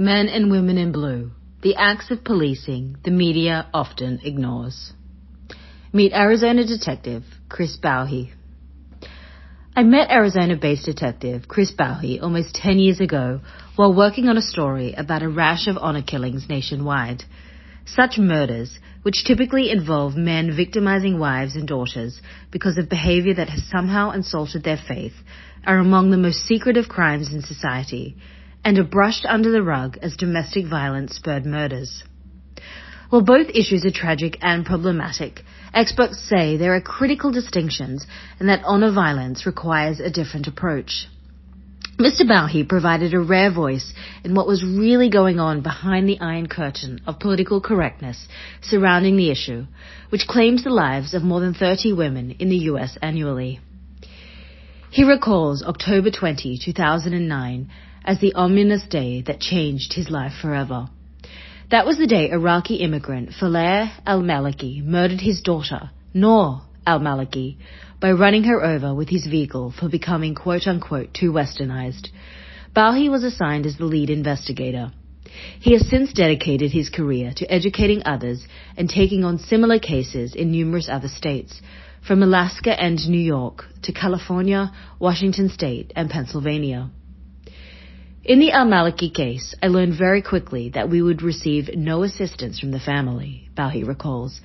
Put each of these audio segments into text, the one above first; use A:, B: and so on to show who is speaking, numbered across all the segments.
A: Men and Women in Blue, the acts of policing the media often ignores. Meet Arizona detective Chris Boughey. I met Arizona-based detective Chris Boughey almost 10 years ago while working on a story about a rash of honor killings nationwide. Such murders, which typically involve men victimizing wives and daughters because of behavior that has somehow insulted their faith, are among the most secretive crimes in society and are brushed under the rug as domestic violence spurred murders. While both issues are tragic and problematic, experts say there are critical distinctions and that honor violence requires a different approach. Mr. Boughey provided a rare voice in what was really going on behind the iron curtain of political correctness surrounding the issue, which claims the lives of more than 30 women in the U.S. annually. He recalls October 20, 2009, as the ominous day that changed his life forever. That was the day Iraqi immigrant Faleh Almaleki murdered his daughter, Noor Almaleki, by running her over with his vehicle for becoming quote unquote too westernized. Boughey was assigned as the lead investigator. He has since dedicated his career to educating others and taking on similar cases in numerous other states, from Alaska and New York to California, Washington State, and Pennsylvania. In the Almaleki case, I learned very quickly that we would receive no assistance from the family, Boughey recalls.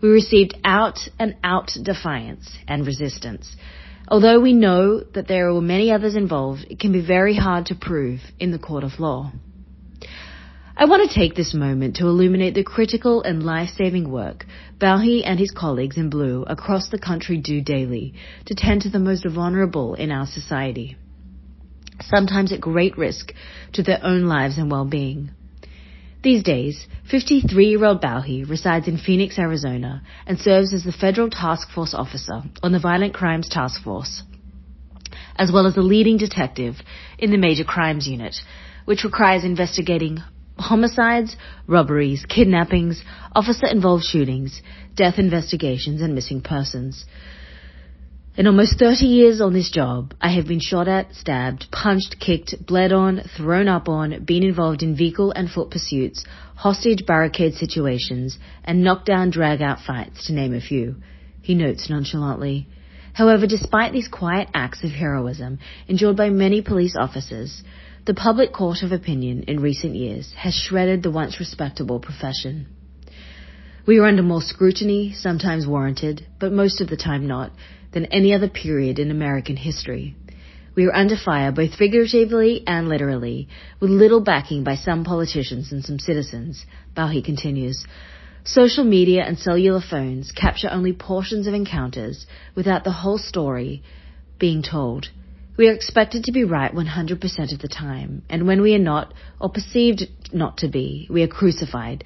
A: We received out and out defiance and resistance. Although we know that there were many others involved, it can be very hard to prove in the court of law. I want to take this moment to illuminate the critical and life-saving work Boughey and his colleagues in blue across the country do daily to tend to the most vulnerable in our society, sometimes at great risk to their own lives and well-being. These days, 53-year-old Boughey resides in Phoenix, Arizona, and serves as the Federal Task Force Officer on the Violent Crimes Task Force, as well as a leading detective in the Major Crimes Unit, which requires investigating homicides, robberies, kidnappings, officer-involved shootings, death investigations, and missing persons. In almost 30 years on this job, I have been shot at, stabbed, punched, kicked, bled on, thrown up on, been involved in vehicle and foot pursuits, hostage barricade situations, and knockdown drag-out fights, to name a few. He notes nonchalantly. However, despite these quiet acts of heroism endured by many police officers, the public court of opinion in recent years has shredded the once respectable profession. We are under more scrutiny, sometimes warranted, but most of the time not, than any other period in American history. We are under fire both figuratively and literally, with little backing by some politicians and some citizens, Boughey continues. Social media and cellular phones capture only portions of encounters without the whole story being told. We are expected to be right 100% of the time, and when we are not, or perceived not to be, we are crucified.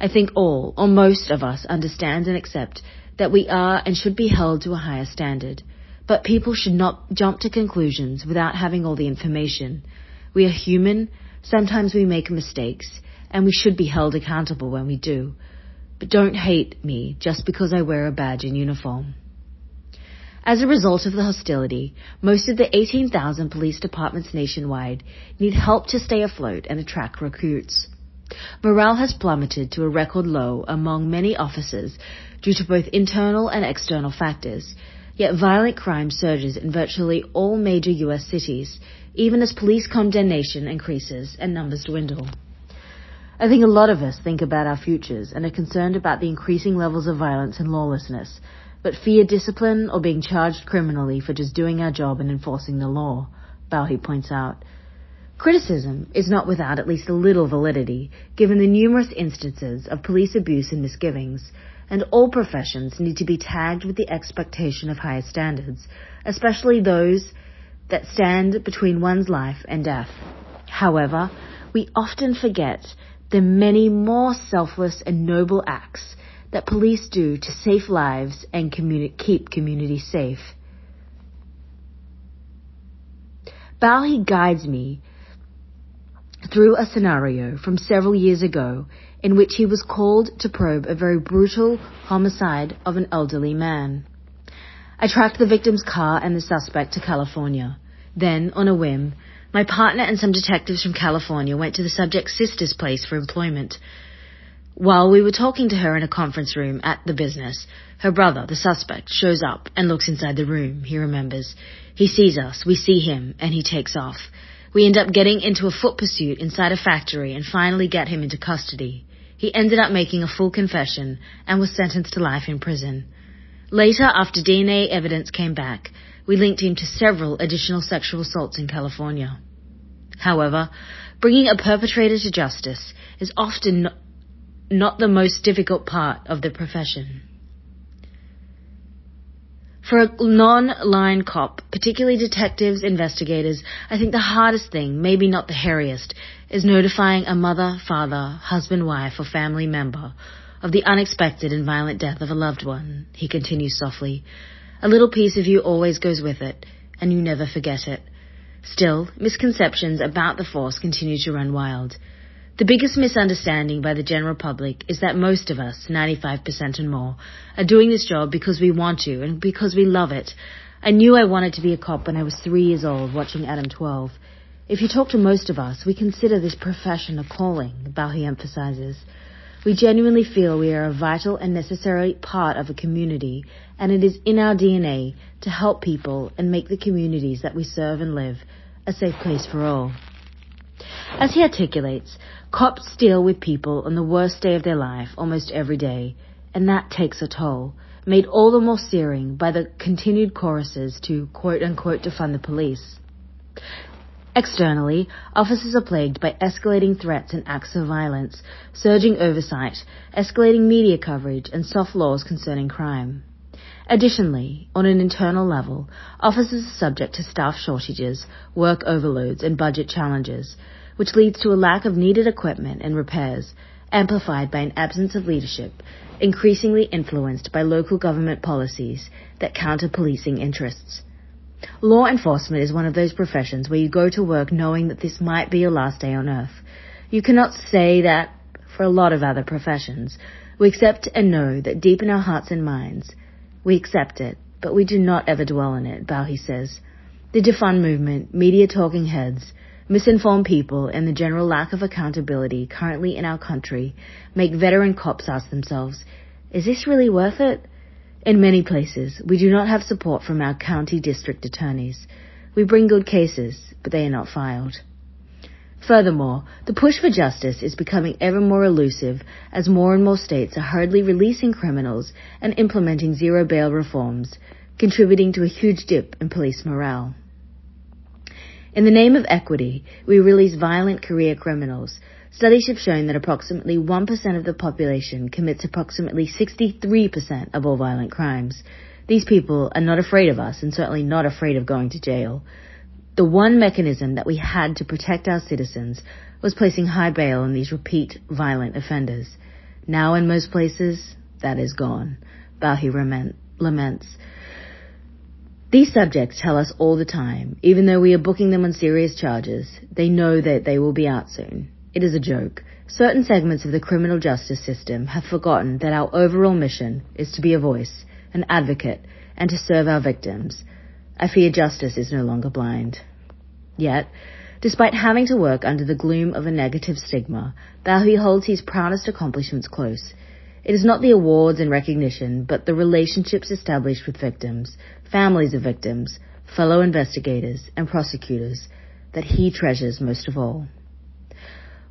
A: I think all, or most of us, understand and accept that we are and should be held to a higher standard. But people should not jump to conclusions without having all the information. We are human, sometimes we make mistakes, and we should be held accountable when we do. But don't hate me just because I wear a badge and uniform. As a result of the hostility, most of the 18,000 police departments nationwide need help to stay afloat and attract recruits. Morale has plummeted to a record low among many officers due to both internal and external factors. Yet violent crime surges in virtually all major U.S. cities, even as police condemnation increases and numbers dwindle. I think a lot of us think about our futures and are concerned about the increasing levels of violence and lawlessness, but fear discipline or being charged criminally for just doing our job and enforcing the law, Boughey points out. Criticism is not without at least a little validity, given the numerous instances of police abuse and misgivings, and all professions need to be tagged with the expectation of higher standards, especially those that stand between one's life and death. However, we often forget the many more selfless and noble acts that police do to save lives and communi- keep communities safe. Boughey guides me through a scenario from several years ago in which he was called to probe a very brutal homicide of an elderly man. I tracked the victim's car and the suspect to California. Then, on a whim, My partner and some detectives from California went to the subject's sister's place for employment. While we were talking to her in a conference room at the business, her brother, the suspect, shows up and looks inside the room, he remembers. He sees us, we see him, and he takes off. We end up getting into a foot pursuit inside a factory and finally get him into custody. He ended up making a full confession and was sentenced to life in prison. Later, after DNA evidence came back, we linked him to several additional sexual assaults in California. However, bringing a perpetrator to justice is often not the most difficult part of the profession. For a non-line cop, particularly detectives, investigators, I think the hardest thing, maybe not the hairiest, is notifying a mother, father, husband, wife, or family member of the unexpected and violent death of a loved one, he continues softly. A little piece of you always goes with it, and you never forget it. Still, misconceptions about the force continue to run wild. The biggest misunderstanding by the general public is that most of us, 95% and more, are doing this job because we want to and because we love it. I knew I wanted to be a cop when I was three years old watching Adam 12. If you talk to most of us, we consider this profession a calling, Boughey emphasizes. We genuinely feel we are a vital and necessary part of a community, and it is in our DNA to help people and make the communities that we serve and live a safe place for all. As he articulates, cops deal with people on the worst day of their life almost every day, and that takes a toll, made all the more searing by the continued choruses to quote unquote defund the police. Externally, officers are plagued by escalating threats and acts of violence, surging oversight, escalating media coverage, and soft laws concerning crime. Additionally, on an internal level, officers are subject to staff shortages, work overloads, and budget challenges, which leads to a lack of needed equipment and repairs, amplified by an absence of leadership, increasingly influenced by local government policies that counter policing interests. Law enforcement is one of those professions where you go to work knowing that this might be your last day on earth. You cannot say that for a lot of other professions. We accept and know that deep in our hearts and minds, we accept it, but we do not ever dwell on it, Boughey says. The defund movement, media talking heads, misinformed people, and the general lack of accountability currently in our country make veteran cops ask themselves, is this really worth it? In many places, we do not have support from our county district attorneys. We bring good cases, but they are not filed. Furthermore, the push for justice is becoming ever more elusive as more and more states are hurriedly releasing criminals and implementing zero bail reforms, contributing to a huge dip in police morale. In the name of equity, we release violent career criminals. Studies have shown that approximately 1% of the population commits approximately 63% of all violent crimes. These people are not afraid of us and certainly not afraid of going to jail. The one mechanism that we had to protect our citizens was placing high bail on these repeat violent offenders. Now in most places, that is gone. Boughey laments. These subjects tell us all the time, even though we are booking them on serious charges, they know that they will be out soon. It is a joke. Certain segments of the criminal justice system have forgotten that our overall mission is to be a voice, an advocate, and to serve our victims. I fear justice is no longer blind. Yet, despite having to work under the gloom of a negative stigma, Boughey holds his proudest accomplishments close. It is not the awards and recognition, but the relationships established with victims, families of victims, fellow investigators, and prosecutors that he treasures most of all.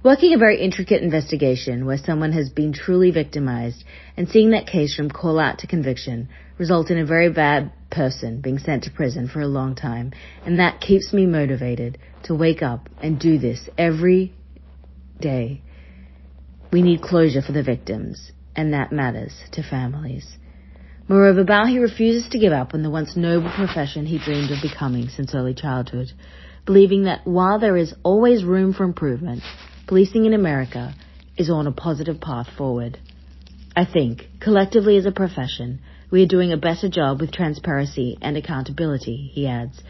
A: Working a very intricate investigation where someone has been truly victimized and seeing that case from call out to conviction result in a very bad person being sent to prison for a long time. And that keeps me motivated to wake up and do this every day. We need closure for the victims, and that matters to families. Moreover, Boughey refuses to give up on the once noble profession he dreamed of becoming since early childhood, believing that while there is always room for improvement, policing in America is on a positive path forward. I think, collectively as a profession, we are doing a better job with transparency and accountability, he adds.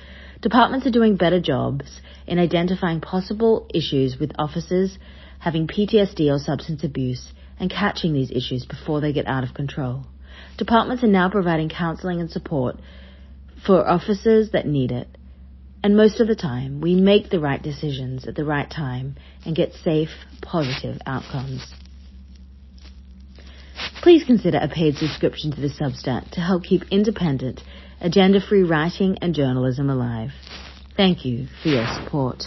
A: Departments are doing better jobs in identifying possible issues with officers having PTSD or substance abuse and catching these issues before they get out of control. Departments are now providing counseling and support for officers that need it And most of the time, we make the right decisions at the right time and get safe, positive outcomes. Please consider a paid subscription to the Substack to help keep independent, agenda-free writing and journalism alive. Thank you for your support.